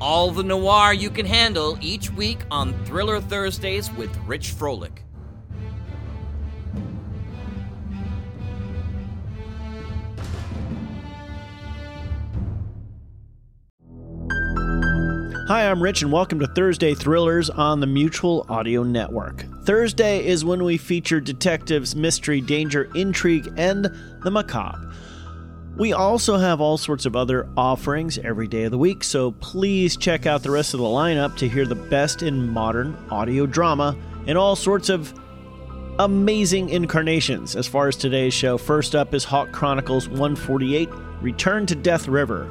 All the noir you can handle each week on Thriller Thursdays with Rich Froelich. Hi, I'm Rich, and welcome to Thursday Thrillers on the Mutual Audio Network. Thursday is when we feature detectives, mystery, danger, intrigue, and the macabre. We also have all sorts of other offerings every day of the week, so please check out the rest of the lineup to hear the best in modern audio drama and all sorts of amazing incarnations. As far as today's show, first up is Hawk Chronicles 148 Return to Death River.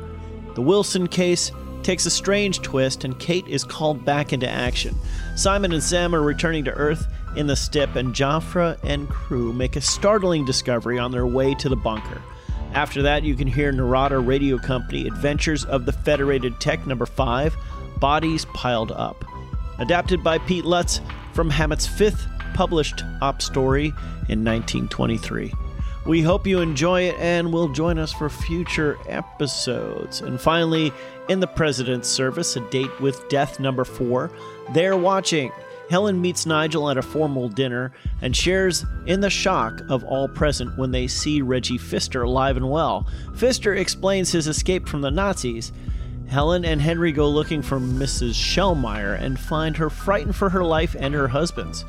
The Wilson case takes a strange twist, and Kate is called back into action. Simon and Sam are returning to Earth in the Stip, and Jafra and crew make a startling discovery on their way to the bunker. After that, you can hear Narada Radio Company Adventures of the Federated Tec number 5 Bodies Piled Up. Adapted by Pete Lutz from Hammett's fifth published op story in 1923. We hope you enjoy it and will join us for future episodes. And finally, in the President's Service, a date with death number four. They're watching. Helen meets Nigel at a formal dinner and shares in the shock of all present when they see Reggie Pfister alive and well. Pfister explains his escape from the Nazis. Helen and Henry go looking for Mrs. Shellmeyer and find her frightened for her life and her husband's.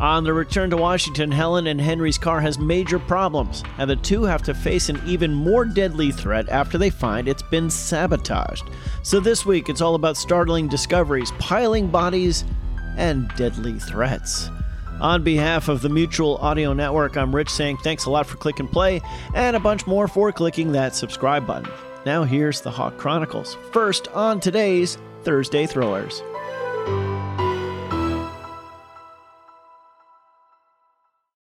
On the return to Washington, Helen and Henry's car has major problems, and the two have to face an even more deadly threat after they find it's been sabotaged. So this week, it's all about startling discoveries, piling bodies, and deadly threats. On behalf of the Mutual Audio Network, I'm Rich saying thanks a lot for click and play, and a bunch more for clicking that subscribe button. Now here's the Hawk Chronicles. First on today's Thursday Thrillers.